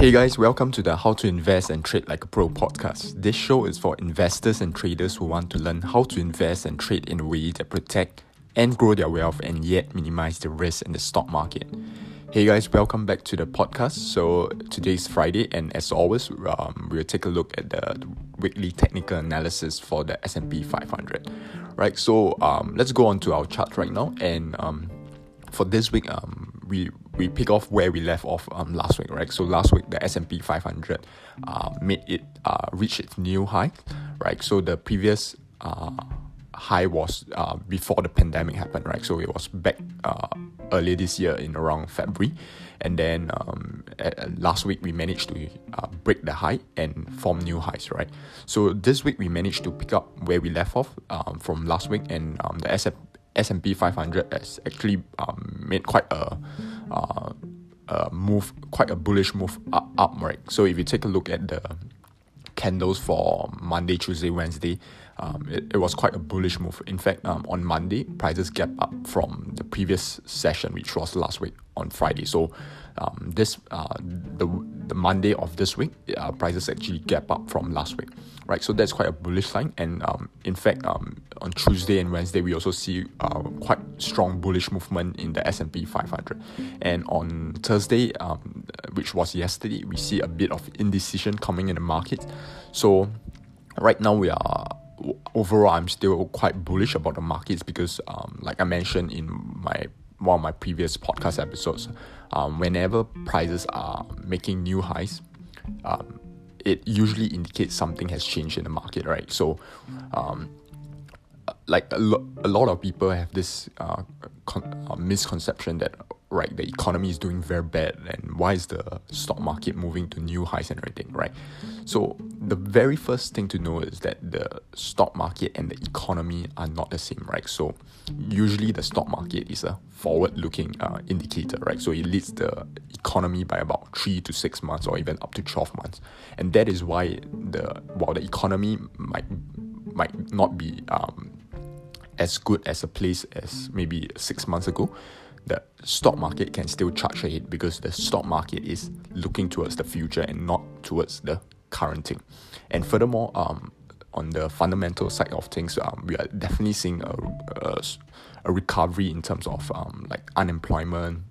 Hey guys, welcome to the How to Invest and Trade Like a Pro podcast. This show is for investors and traders who want to learn how to invest and trade in a way that protect and grow their wealth and yet minimize the risk in the stock market. Hey guys, welcome back to the podcast. So today's Friday, and as always, um, we'll take a look at the weekly technical analysis for the S&P 500. Right, so um, let's go on to our chart right now, and um, for this week, um, we we pick off where we left off um, last week, right? So last week the S and P 500 uh, made it uh, reach its new high, right? So the previous uh, high was uh, before the pandemic happened, right? So it was back uh, earlier this year in around February, and then um, at, last week we managed to uh, break the high and form new highs, right? So this week we managed to pick up where we left off um, from last week, and um, the S S&P 500 has actually um, made quite a, uh, a move, quite a bullish move up, up, right? So if you take a look at the candles for Monday, Tuesday, Wednesday, um, it, it was quite a bullish move. In fact, um, on Monday, prices gap up from the previous session, which was last week on Friday. So um, this uh, the the Monday of this week, uh, prices actually gap up from last week, right? So that's quite a bullish sign. And um, in fact, um, on Tuesday and Wednesday, we also see uh, quite strong bullish movement in the S and P 500. And on Thursday, um, which was yesterday, we see a bit of indecision coming in the market. So right now we are overall I'm still quite bullish about the markets because um, like I mentioned in my one of my previous podcast episodes, um, whenever prices are making new highs, um, it usually indicates something has changed in the market, right? So, um, like a, lo- a lot of people have this uh, con- uh, misconception that right the economy is doing very bad and why is the stock market moving to new highs and everything right? So the very first thing to know is that the stock market and the economy are not the same right? So usually the stock market is a forward looking uh, indicator right? So it leads the economy by about 3 to 6 months or even up to 12 months. And that is why the while the economy might might not be um, as good as a place as maybe 6 months ago the stock market can still charge ahead because the stock market is looking towards the future and not towards the current thing. And furthermore, um, on the fundamental side of things, um, we are definitely seeing a, a, a recovery in terms of um, like unemployment,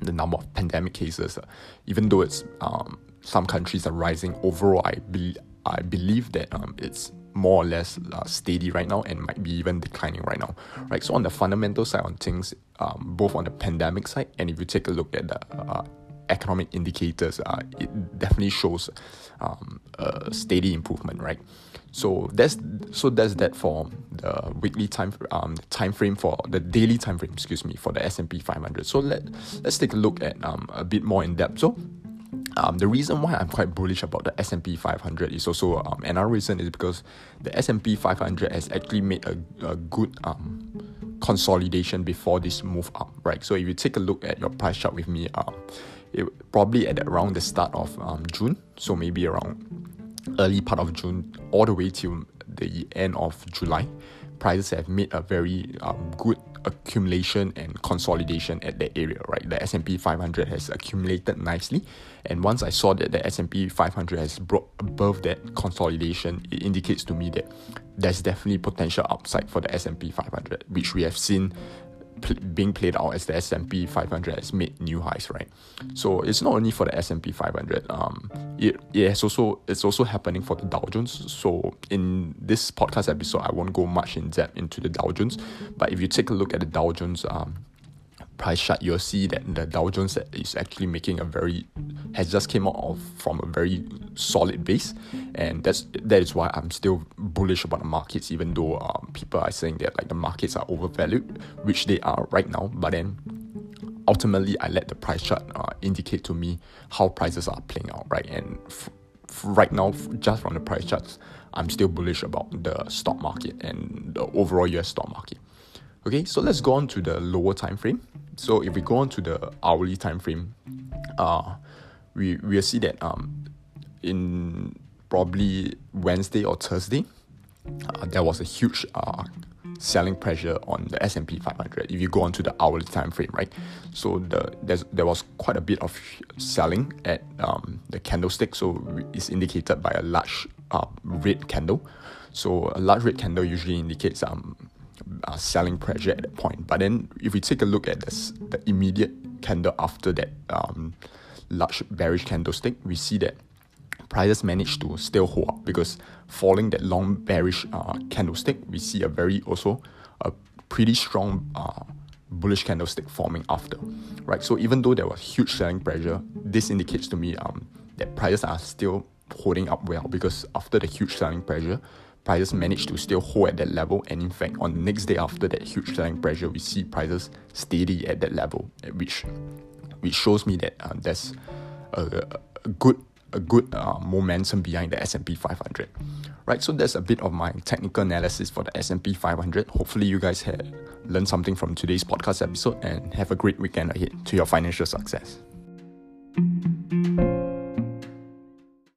the number of pandemic cases. Even though it's um, some countries are rising, overall, I, be- I believe that um, it's more or less uh, steady right now and might be even declining right now, right? So on the fundamental side on things, um, both on the pandemic side and if you take a look at the uh, economic indicators, uh, it definitely shows um, a steady improvement, right? So that's so that's that for the weekly time um time frame for the daily time frame, excuse me, for the S and P 500. So let let's take a look at um a bit more in depth. So um, the reason why I'm quite bullish about the S&P 500 is also um, another reason is because the S&P 500 has actually made a, a good um, consolidation before this move up, right? So if you take a look at your price chart with me, um, it probably at around the start of um, June, so maybe around early part of June all the way till the end of July, prices have made a very um, good accumulation and consolidation at that area, right? The S&P 500 has accumulated nicely, and once I saw that the S&P 500 has broke above that consolidation, it indicates to me that there's definitely potential upside for the S&P 500, which we have seen being played out as the S&P 500 has made new highs, right? So it's not only for the S&P 500. Um, it, it has also it's also happening for the Dow Jones. So in this podcast episode, I won't go much in depth into the Dow Jones, but if you take a look at the Dow Jones, um, price chart, you'll see that the Dow Jones is actually making a very has just came out of from a very solid base, and that's that is why I'm still bullish about the markets, even though um, people are saying that like the markets are overvalued, which they are right now. But then ultimately, I let the price chart uh, indicate to me how prices are playing out, right? And f- f- right now, just from the price charts, I'm still bullish about the stock market and the overall US stock market. Okay, so let's go on to the lower time frame. So if we go on to the hourly time frame, uh, we we'll see that um, in probably Wednesday or Thursday, uh, there was a huge uh, selling pressure on the S&P 500 if you go onto the hourly time frame right? So the there was quite a bit of selling at um, the candlestick so it's indicated by a large uh, red candle. So a large red candle usually indicates um uh, selling pressure at that point but then if we take a look at this, the immediate candle after that um, large bearish candlestick we see that prices managed to still hold up because following that long bearish uh, candlestick, we see a very also a pretty strong uh, bullish candlestick forming after, right? So even though there was huge selling pressure, this indicates to me um, that prices are still holding up well because after the huge selling pressure, prices managed to still hold at that level. And in fact, on the next day after that huge selling pressure, we see prices steady at that level, which which shows me that uh, there's a, a good a good uh, momentum behind the S&P 500 right so that's a bit of my technical analysis for the S&P 500 hopefully you guys have learned something from today's podcast episode and have a great weekend ahead to your financial success